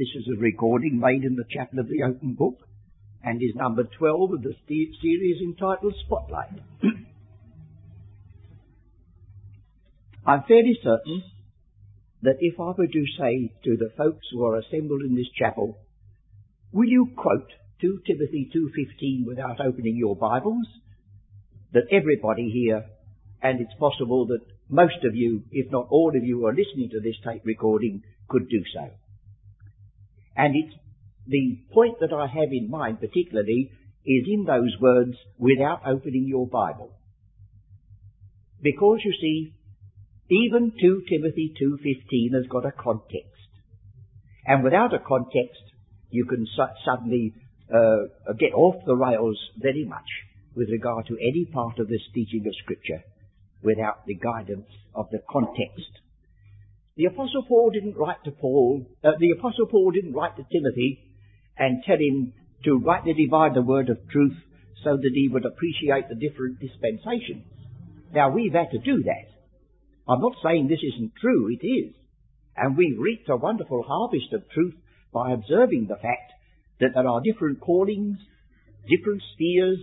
This is a recording made in the chapel of the Open Book and is number 12 of the series entitled Spotlight. I'm fairly certain that if I were to say to the folks who are assembled in this chapel, will you quote 2 Timothy 2.15 without opening your Bibles, that everybody here, and it's possible that most of you, if not all of you who are listening to this tape recording, could do so. And it's the point that I have in mind particularly is in those words, without opening your Bible. Because you see, even 2 Timothy 2.15 has got a context. And without a context, you can su- suddenly uh, get off the rails very much with regard to any part of this teaching of Scripture without the guidance of the context. The Apostle Paul didn't write to Paul, uh, the Apostle Paul didn't write to Timothy and tell him to rightly divide the word of truth so that he would appreciate the different dispensations. Now we've had to do that. I'm not saying this isn't true, it is. And we've reaped a wonderful harvest of truth by observing the fact that there are different callings, different spheres,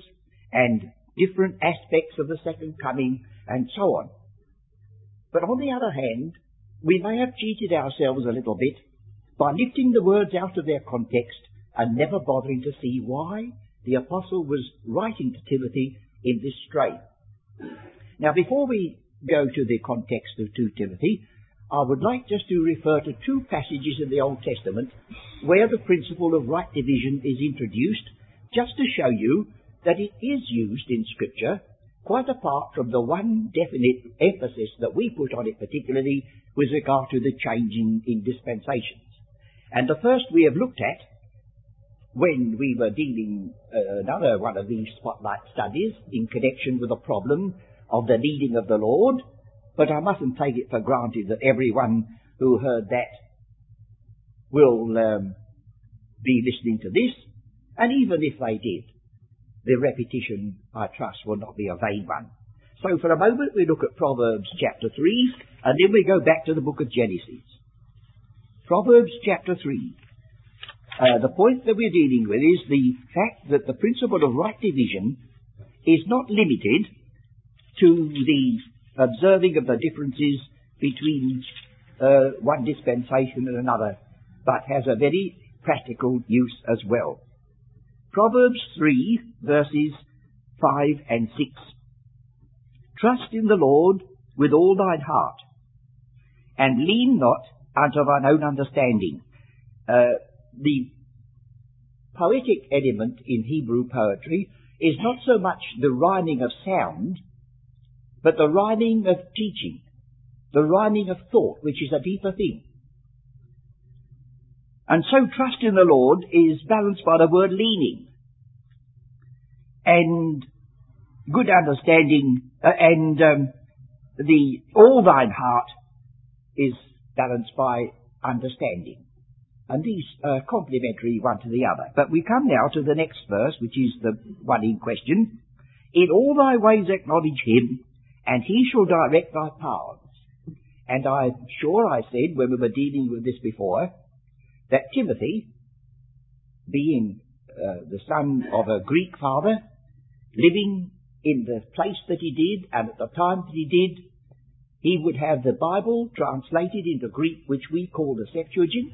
and different aspects of the second coming, and so on. But on the other hand, we may have cheated ourselves a little bit by lifting the words out of their context and never bothering to see why the apostle was writing to Timothy in this strain. Now, before we go to the context of 2 Timothy, I would like just to refer to two passages in the Old Testament where the principle of right division is introduced, just to show you that it is used in Scripture, quite apart from the one definite emphasis that we put on it particularly with regard to the changing in dispensations. And the first we have looked at when we were dealing uh, another one of these spotlight studies in connection with the problem of the leading of the Lord, but I mustn't take it for granted that everyone who heard that will um, be listening to this, and even if they did, the repetition, I trust, will not be a vain one. So for a moment we look at Proverbs chapter 3, and then we go back to the book of Genesis. Proverbs chapter 3. Uh, the point that we're dealing with is the fact that the principle of right division is not limited to the observing of the differences between uh, one dispensation and another, but has a very practical use as well. Proverbs 3 verses 5 and 6. Trust in the Lord with all thine heart, and lean not unto thine own understanding. Uh, the poetic element in Hebrew poetry is not so much the rhyming of sound, but the rhyming of teaching, the rhyming of thought, which is a deeper thing. And so trust in the Lord is balanced by the word leaning. And good understanding, uh, and um, the all thine heart is balanced by understanding. And these are complementary one to the other. But we come now to the next verse, which is the one in question. In all thy ways acknowledge him, and he shall direct thy paths. And I'm sure I said when we were dealing with this before, that Timothy, being uh, the son of a Greek father, living in the place that he did and at the time that he did, he would have the Bible translated into Greek, which we call the Septuagint,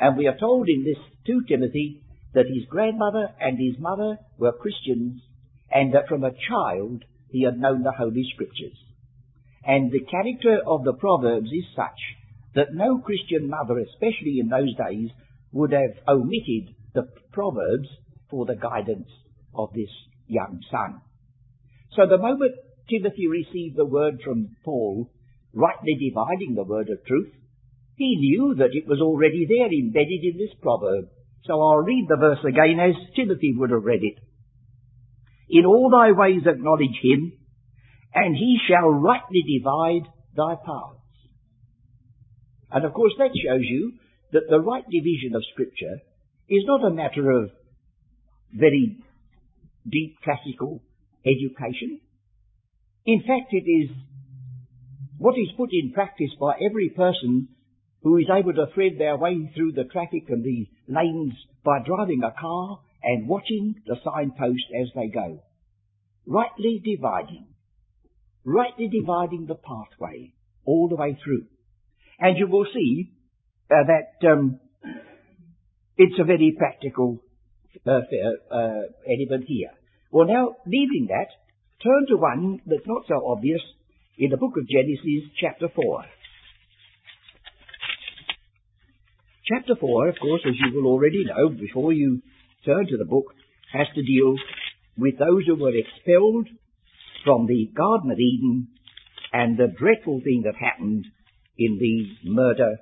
and we are told in this to Timothy that his grandmother and his mother were Christians, and that from a child he had known the Holy Scriptures. And the character of the Proverbs is such that no Christian mother, especially in those days, would have omitted the Proverbs for the guidance of this young son. So the moment Timothy received the word from Paul, rightly dividing the word of truth, he knew that it was already there embedded in this proverb. So I'll read the verse again as Timothy would have read it. In all thy ways acknowledge him, and he shall rightly divide thy paths. And of course that shows you that the right division of scripture is not a matter of very deep classical education. In fact, it is what is put in practice by every person who is able to thread their way through the traffic and the lanes by driving a car and watching the signpost as they go. Rightly dividing. Rightly dividing the pathway all the way through. And you will see uh, that um, it's a very practical uh, uh, element here. Well, now, leaving that, turn to one that's not so obvious in the book of Genesis, chapter 4. Chapter 4, of course, as you will already know, before you turn to the book, has to deal with those who were expelled from the Garden of Eden and the dreadful thing that happened in the murder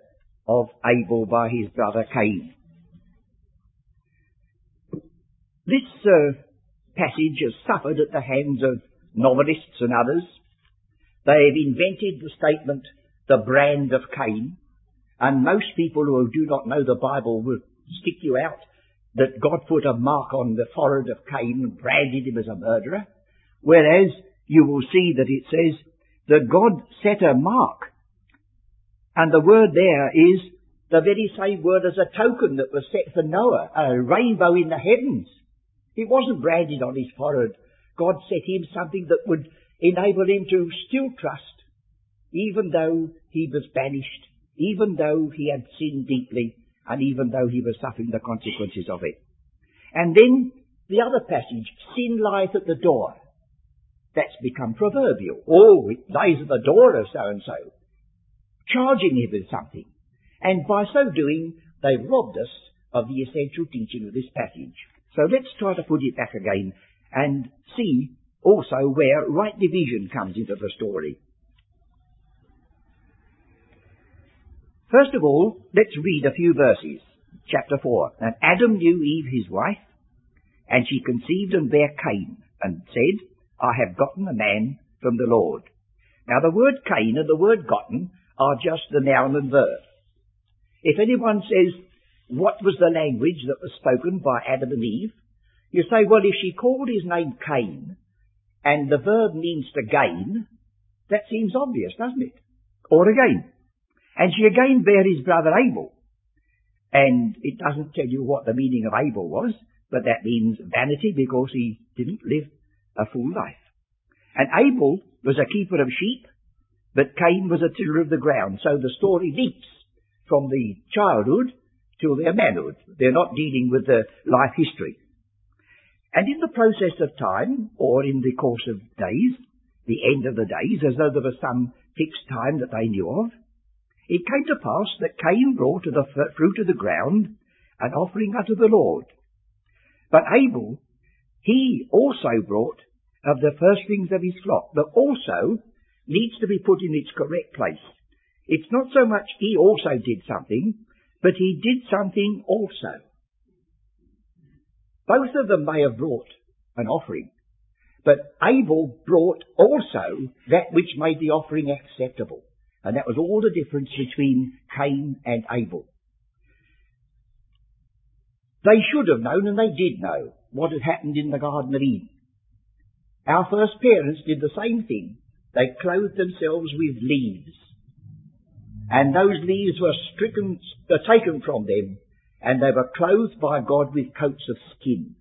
of Abel by his brother Cain. This uh, passage has suffered at the hands of novelists and others. They have invented the statement, the brand of Cain, and most people who do not know the Bible will stick you out that God put a mark on the forehead of Cain and branded him as a murderer, whereas you will see that it says that God set a mark. And the word there is the very same word as a token that was set for Noah, a rainbow in the heavens. It wasn't branded on his forehead. God set him something that would enable him to still trust, even though he was banished, even though he had sinned deeply, and even though he was suffering the consequences of it. And then the other passage, sin lies at the door. That's become proverbial. Oh, it lies at the door of so and so, charging him with something. And by so doing, they've robbed us of the essential teaching of this passage. So let's try to put it back again and see also where right division comes into the story. First of all, let's read a few verses. Chapter 4. And Adam knew Eve his wife, and she conceived and bare Cain, and said, I have gotten a man from the Lord. Now the word Cain and the word gotten are just the noun and verb. If anyone says, what was the language that was spoken by Adam and Eve? You say, well, if she called his name Cain, and the verb means to gain, that seems obvious, doesn't it? Or again. And she again bare his brother Abel. And it doesn't tell you what the meaning of Abel was, but that means vanity because he didn't live a full life. And Abel was a keeper of sheep, but Cain was a tiller of the ground. So the story leaps from the childhood till their manhood. They're not dealing with the life history. And in the process of time, or in the course of days, the end of the days, as though there was some fixed time that they knew of, it came to pass that Cain brought the fruit of the ground an offering unto the Lord. But Abel, he also brought of the firstlings of his flock, but also needs to be put in its correct place. It's not so much he also did something, but he did something also. Both of them may have brought an offering, but Abel brought also that which made the offering acceptable. And that was all the difference between Cain and Abel. They should have known, and they did know, what had happened in the Garden of Eden. Our first parents did the same thing. They clothed themselves with leaves and those leaves were stricken, uh, taken from them, and they were clothed by God with coats of skin.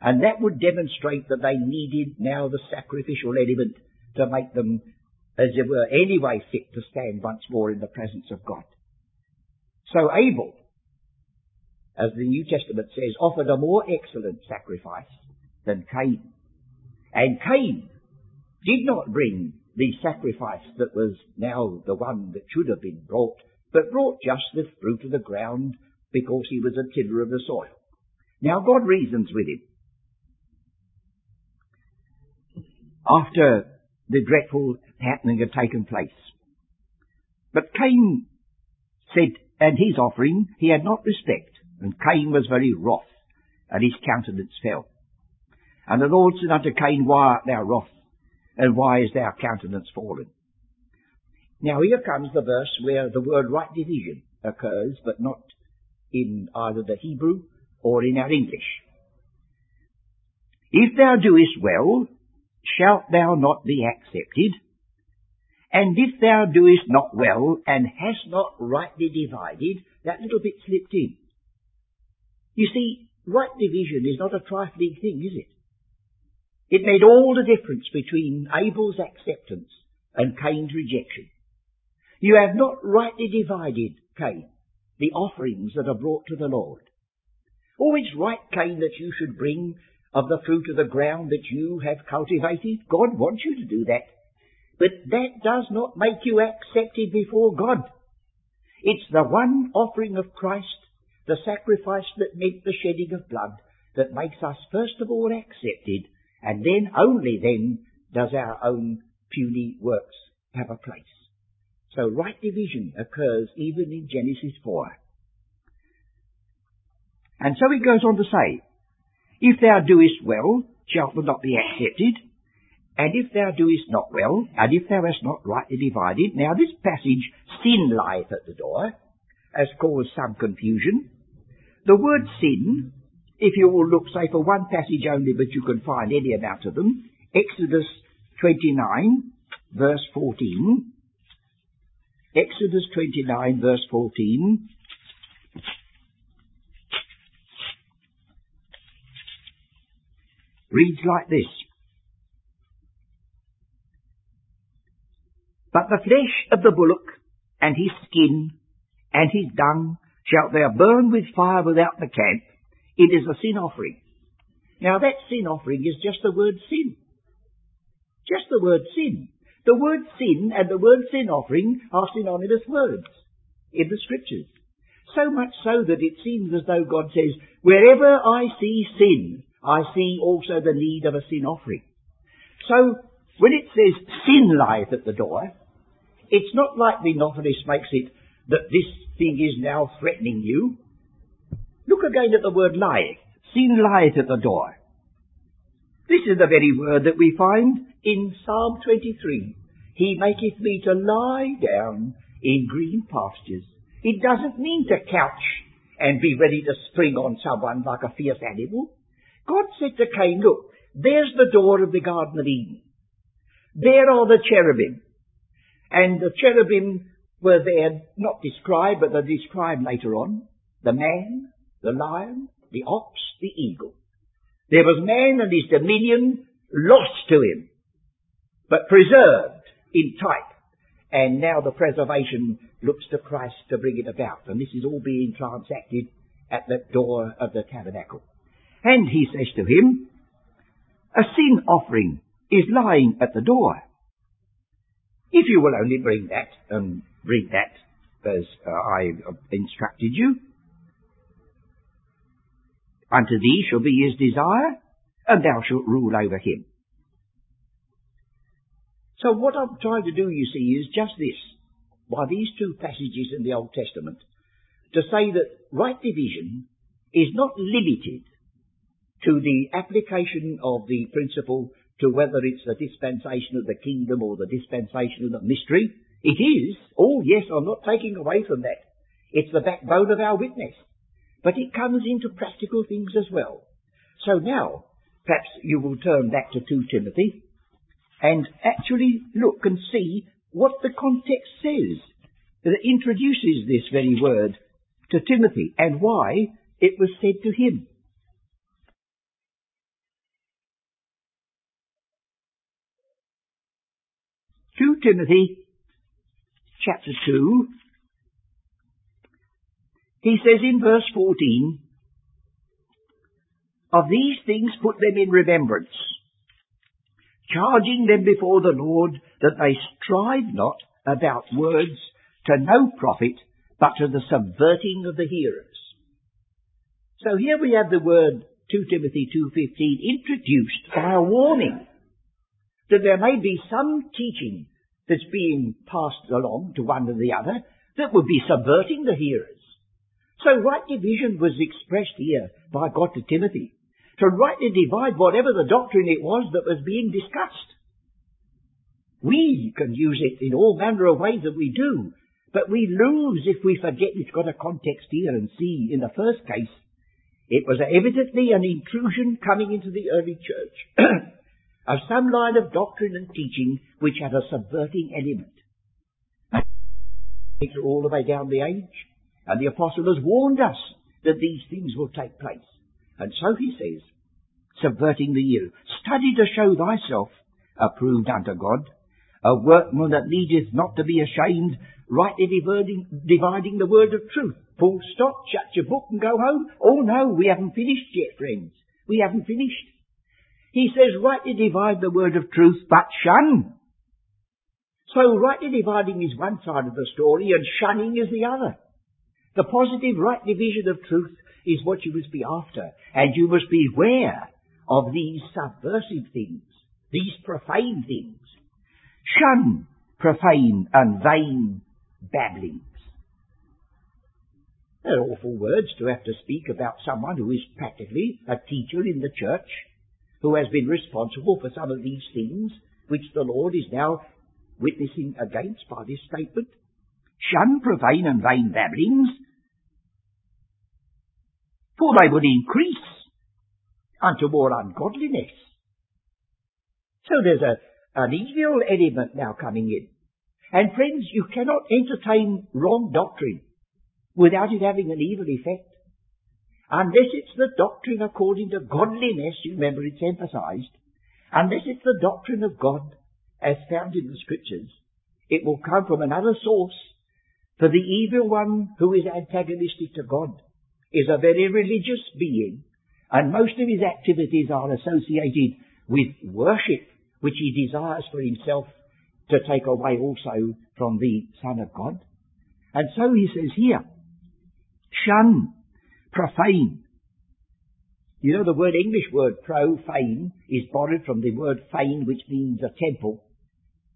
And that would demonstrate that they needed now the sacrificial element to make them, as it were, anyway fit to stand once more in the presence of God. So Abel, as the New Testament says, offered a more excellent sacrifice than Cain. And Cain did not bring the sacrifice that was now the one that should have been brought, but brought just the fruit of the ground because he was a tiller of the soil. Now God reasons with him. After the dreadful happening had taken place. But Cain said, and his offering he had not respect, and Cain was very wroth, and his countenance fell. And the Lord said unto Cain, Why art thou wroth? And why is our countenance fallen? Now here comes the verse where the word right division occurs, but not in either the Hebrew or in our English. If thou doest well, shalt thou not be accepted? And if thou doest not well, and hast not rightly divided, that little bit slipped in. You see, right division is not a trifling thing, is it? It made all the difference between Abel's acceptance and Cain's rejection. You have not rightly divided, Cain, the offerings that are brought to the Lord. Oh, it's right, Cain, that you should bring of the fruit of the ground that you have cultivated. God wants you to do that. But that does not make you accepted before God. It's the one offering of Christ, the sacrifice that meant the shedding of blood, that makes us first of all accepted, and then only then does our own puny works have a place. So right division occurs even in Genesis 4. And so he goes on to say, If thou doest well, shalt thou not be accepted, and if thou doest not well, and if thou hast not rightly divided. Now this passage, sin lieth at the door, has caused some confusion. The word sin, if you will look, say, for one passage only, but you can find any amount of them, Exodus 29, verse 14. Exodus 29, verse 14. reads like this. But the flesh of the bullock and his skin and his dung shalt thou burn with fire without the camp. It is a sin offering. Now that sin offering is just the word sin. Just the word sin. The word sin and the word sin offering are synonymous words in the scriptures. So much so that it seems as though God says, wherever I see sin, I see also the need of a sin offering. So, when it says sin lieth at the door, it's not like the novelist makes it that this thing is now threatening you. Look again at the word lieth. Sin lieth at the door. This is the very word that we find in Psalm 23. He maketh me to lie down in green pastures. It doesn't mean to couch and be ready to spring on someone like a fierce animal. God said to Cain, look, there's the door of the Garden of Eden. There are the cherubim. And the cherubim were there, not described, but they're described later on. The man, the lion, the ox, the eagle. There was man and his dominion lost to him, but preserved in type. And now the preservation looks to Christ to bring it about. And this is all being transacted at the door of the tabernacle. And he says to him, a sin offering is lying at the door. If you will only bring that, and bring that as uh, I instructed you, unto thee shall be his desire, and thou shalt rule over him. So what I'm trying to do, you see, is just this, by these two passages in the Old Testament, to say that right division is not limited to the application of the principle to whether it's the dispensation of the kingdom or the dispensation of the mystery. It is. Oh yes, I'm not taking away from that. It's the backbone of our witness. But it comes into practical things as well. So now, perhaps you will turn back to 2 Timothy and actually look and see what the context says that introduces this very word to Timothy and why it was said to him. 2 Timothy chapter 2, he says in verse 14, Of these things put them in remembrance, charging them before the Lord that they strive not about words to no profit, but to the subverting of the hearers. So here we have the word 2 Timothy 2.15 introduced by a warning that there may be some teaching that's being passed along to one or the other that would be subverting the hearers. So right division was expressed here by God to Timothy to rightly divide whatever the doctrine it was that was being discussed. We can use it in all manner of ways that we do, but we lose if we forget it's got a context here and see in the first case it was evidently an intrusion coming into the early church. of some line of doctrine and teaching which had a subverting element. all the way down the age. And the apostle has warned us that these things will take place. And so he says, subverting the year, study to show thyself approved unto God, a workman that needeth not to be ashamed, rightly dividing, dividing the word of truth. Full stop, shut your book and go home. Oh no, we haven't finished yet, friends. We haven't finished. He says, rightly divide the word of truth, but shun. So rightly dividing is one side of the story and shunning is the other. The positive right division of truth is what you must be after, and you must beware of these subversive things, these profane things. Shun profane and vain babblings. They're awful words to have to speak about someone who is practically a teacher in the church, who has been responsible for some of these things which the Lord is now witnessing against by this statement. Shun profane and vain babblings, for they would increase unto more ungodliness. So there's a, an evil element now coming in. And friends, you cannot entertain wrong doctrine without it having an evil effect. Unless it's the doctrine according to godliness, you remember it's emphasized, unless it's the doctrine of God as found in the scriptures, it will come from another source. For the evil one who is antagonistic to God is a very religious being, and most of his activities are associated with worship, which he desires for himself to take away also from the Son of God. And so he says here, shun, profane. You know the word English word profane is borrowed from the word fane which means a temple.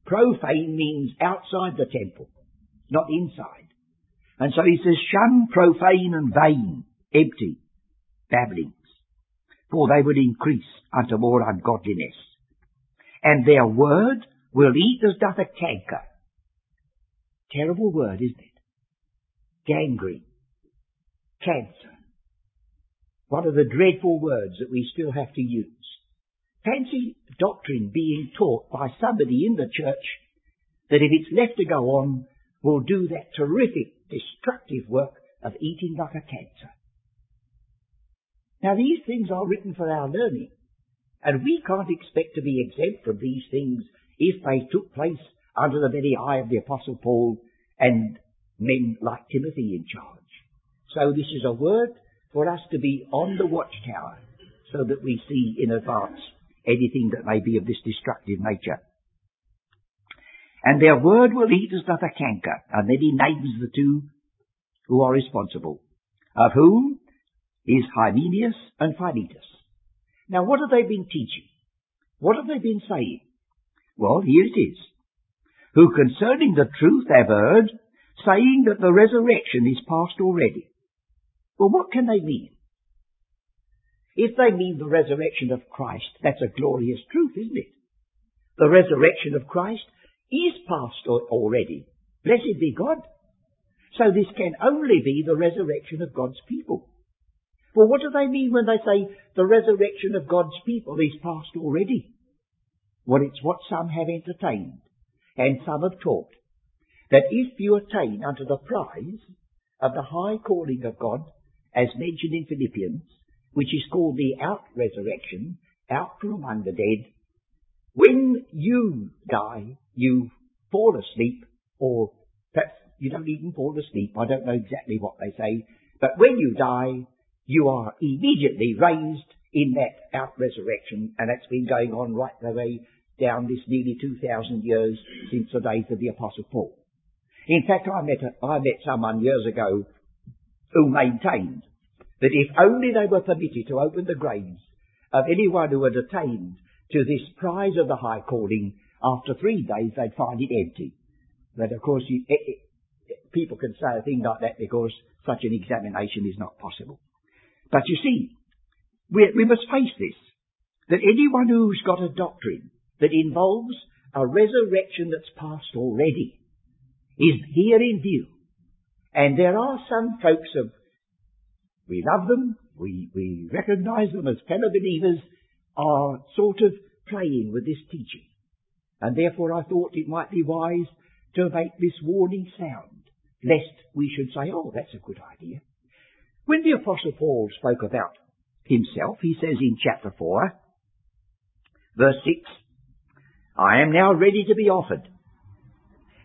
Profane means outside the temple, not inside. And so he says, shun profane and vain, empty babblings, for they will increase unto more ungodliness. And their word will eat as doth a canker. Terrible word, isn't it? Gangrene. Cancer. One of the dreadful words that we still have to use. Fancy doctrine being taught by somebody in the church that if it's left to go on, will do that terrific destructive work of eating like a cancer. Now these things are written for our learning, and we can't expect to be exempt from these things if they took place under the very eye of the Apostle Paul and men like Timothy in charge. So this is a word for us to be on the watchtower so that we see in advance anything that may be of this destructive nature. And their word will eat as doth a canker. And then he names the two who are responsible, of whom is Hymenaeus and Philetus. Now what have they been teaching? What have they been saying? Well, here it is. Who concerning the truth have heard, saying that the resurrection is past already. Well, what can they mean? If they mean the resurrection of Christ, that's a glorious truth, isn't it? The resurrection of Christ is past already. Blessed be God. So this can only be the resurrection of God's people. Well, what do they mean when they say the resurrection of God's people is past already? Well, it's what some have entertained and some have taught. That if you attain unto the prize of the high calling of God, as mentioned in Philippians, which is called the out resurrection, out from among the dead, when you die, you fall asleep, or perhaps you don't even fall asleep, I don't know exactly what they say, but when you die, you are immediately raised in that out resurrection, and that's been going on right the way down this nearly 2,000 years since the days of the Apostle Paul. In fact, I met, a, I met someone years ago who maintained that if only they were permitted to open the graves of anyone who had attained to this prize of the high calling, after three days they'd find it empty. But of course, you, it, it, people can say a thing like that because such an examination is not possible. But you see, we, we must face this, that anyone who's got a doctrine that involves a resurrection that's past already is here in view. And there are some folks of, we love them, we, we recognize them as fellow believers, are sort of playing with this teaching. And therefore I thought it might be wise to make this warning sound lest we should say, oh, that's a good idea. When the Apostle Paul spoke about himself, he says in chapter 4, verse 6, I am now ready to be offered,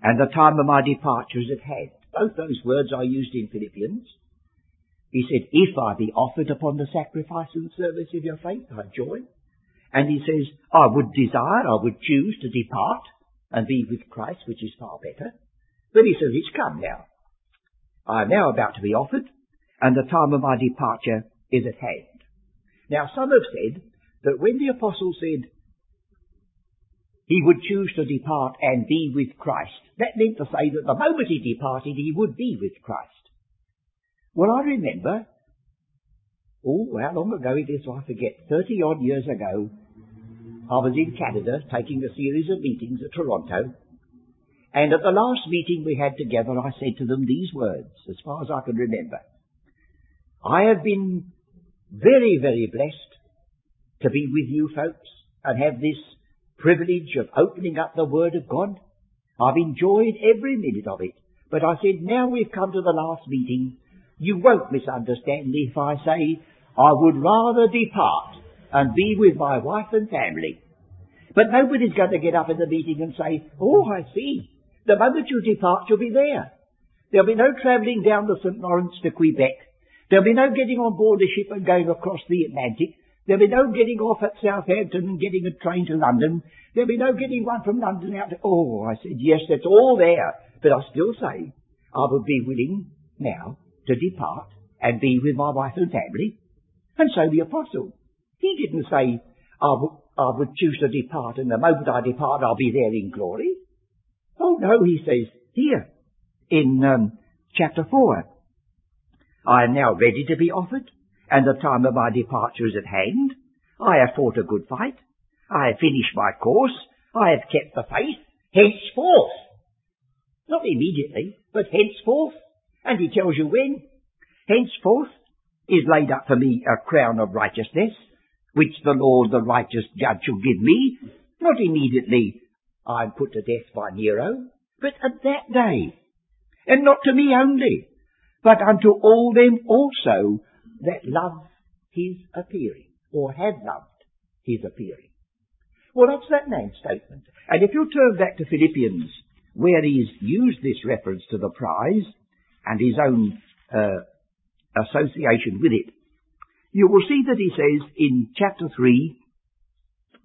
and the time of my departure is at hand. Both those words are used in Philippians. He said, if I be offered upon the sacrifice and service of your faith, I join. And he says, I would desire, I would choose to depart and be with Christ, which is far better. But he says, it's come now. I am now about to be offered, and the time of my departure is at hand. Now, some have said that when the apostle said he would choose to depart and be with Christ, that meant to say that the moment he departed, he would be with Christ. Well, I remember, oh, how long ago it is, I forget, 30 odd years ago, I was in Canada taking a series of meetings at Toronto, and at the last meeting we had together, I said to them these words, as far as I can remember. I have been very, very blessed to be with you folks and have this privilege of opening up the Word of God. I've enjoyed every minute of it. But I said, now we've come to the last meeting, you won't misunderstand me if I say I would rather depart and be with my wife and family. But nobody's going to get up in the meeting and say, oh, I see. The moment you depart, you'll be there. There'll be no travelling down the St. Lawrence to Quebec. There'll be no getting on board a ship and going across the Atlantic. There'll be no getting off at Southampton and getting a train to London. There'll be no getting one from London out to... Oh, I said, yes, that's all there. But I still say, I would be willing now to depart and be with my wife and family. And so the apostle, he didn't say, I would, would choose to depart and the moment I depart I'll be there in glory. Oh no, he says here in um, chapter 4, I am now ready to be offered and the time of my departure is at hand. I have fought a good fight. I have finished my course. I have kept the faith. Henceforth. Not immediately, but henceforth. And he tells you when. Henceforth is laid up for me a crown of righteousness, which the Lord the righteous judge shall give me. Not immediately I am put to death by Nero, but at that day. And not to me only, but unto all them also that love his appearing, or have loved his appearing. Well, that's that name statement. And if you turn back to Philippians, where he's used this reference to the prize and his own uh, association with it, you will see that he says in chapter 3,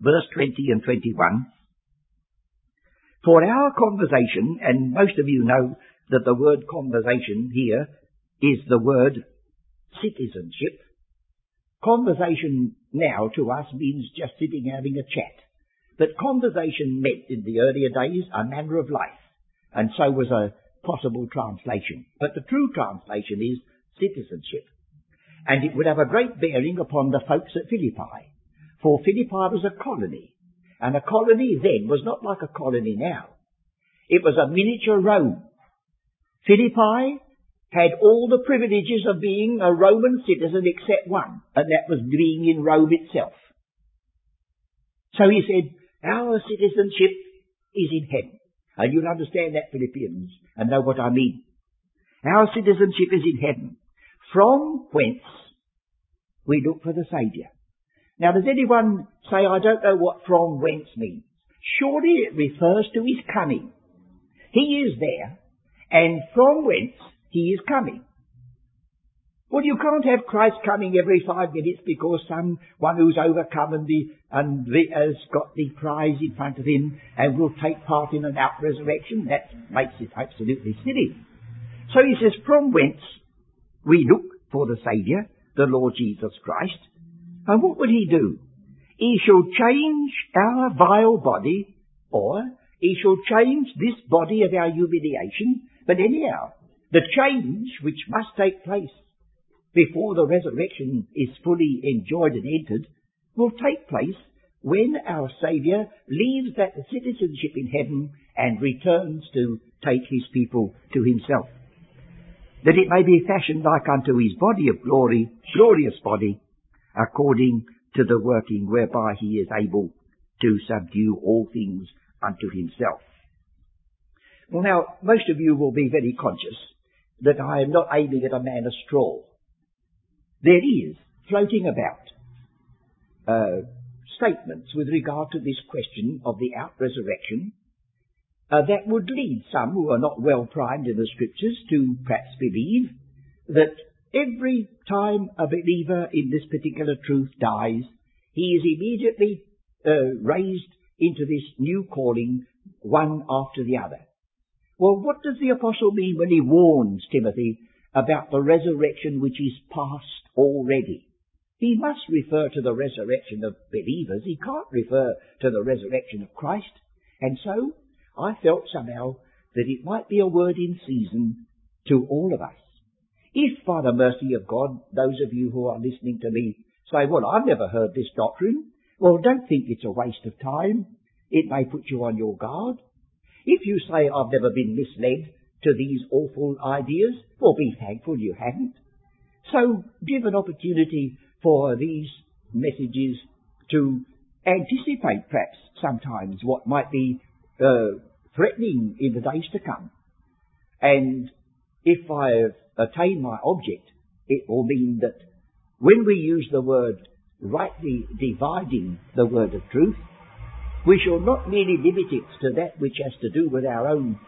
verse 20 and 21, For our conversation, and most of you know that the word conversation here is the word citizenship. Conversation now to us means just sitting having a chat. But conversation meant in the earlier days a manner of life, and so was a possible translation. But the true translation is citizenship. And it would have a great bearing upon the folks at Philippi. For Philippi was a colony, and a colony then was not like a colony now. It was a miniature Rome. Philippi had all the privileges of being a Roman citizen except one, and that was being in Rome itself. So he said, our citizenship is in heaven. And you'll understand that, Philippians, and know what I mean. Our citizenship is in heaven, from whence we look for the Saviour. Now, does anyone say, I don't know what from whence means? Surely it refers to his coming. He is there, and from whence he is coming. Well, you can't have Christ coming every five minutes because someone who's overcome and, the, and the, has got the prize in front of him and will take part in an out resurrection. That makes it absolutely silly. So he says, from whence we look for the Saviour, the Lord Jesus Christ. And what will he do? He shall change our vile body, or he shall change this body of our humiliation. But anyhow, the change which must take place before the resurrection is fully enjoyed and entered will take place when our Saviour leaves that citizenship in heaven and returns to take his people to himself. That it may be fashioned like unto his body of glory, glorious body, according to the working whereby he is able to subdue all things unto himself. Well now, most of you will be very conscious that I am not aiming at a man of straw. There is floating about uh, statements with regard to this question of the out resurrection uh, that would lead some who are not well primed in the scriptures to perhaps believe that every time a believer in this particular truth dies, he is immediately uh, raised into this new calling, one after the other. Well, what does the apostle mean when he warns Timothy about the resurrection which is past already? He must refer to the resurrection of believers. He can't refer to the resurrection of Christ. And so, I felt somehow that it might be a word in season to all of us. If, by the mercy of God, those of you who are listening to me say, well, I've never heard this doctrine, well, don't think it's a waste of time. It may put you on your guard. If you say, I've never been misled to these awful ideas, well, be thankful you haven't. So give an opportunity for these messages to anticipate perhaps sometimes what might be uh, threatening in the days to come. And if I have attained my object, it will mean that when we use the word rightly dividing the word of truth, we shall not merely limit it to that which has to do with our own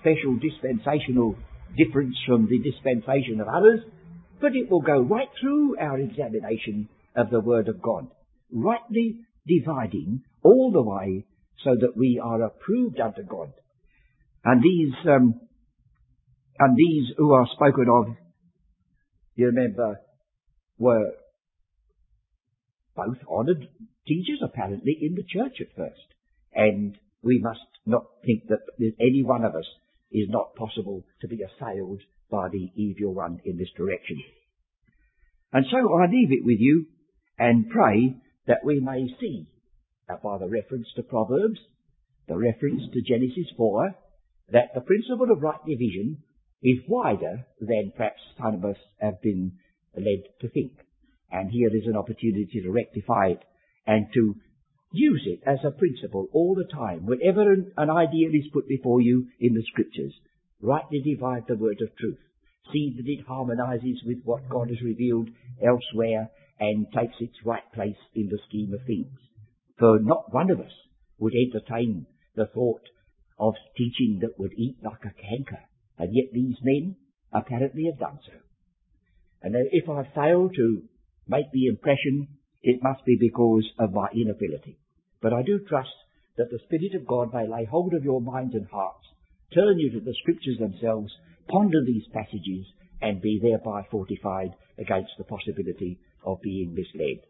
special dispensational difference from the dispensation of others, but it will go right through our examination of the Word of God, rightly dividing all the way so that we are approved unto God. And these, um, and these who are spoken of, you remember, were both honoured teachers apparently in the church at first. And we must not think that any one of us is not possible to be assailed by the evil one in this direction. And so I leave it with you and pray that we may see, by the reference to Proverbs, the reference to Genesis 4, that the principle of right division is wider than perhaps some of us have been led to think. And here is an opportunity to rectify it and to use it as a principle all the time. Whenever an, an ideal is put before you in the scriptures, rightly divide the word of truth. See that it harmonizes with what God has revealed elsewhere and takes its right place in the scheme of things. For not one of us would entertain the thought of teaching that would eat like a canker, and yet these men apparently have done so. And if I fail to make the impression, it must be because of my inability. But I do trust that the Spirit of God may lay hold of your minds and hearts, turn you to the Scriptures themselves, ponder these passages, and be thereby fortified against the possibility of being misled.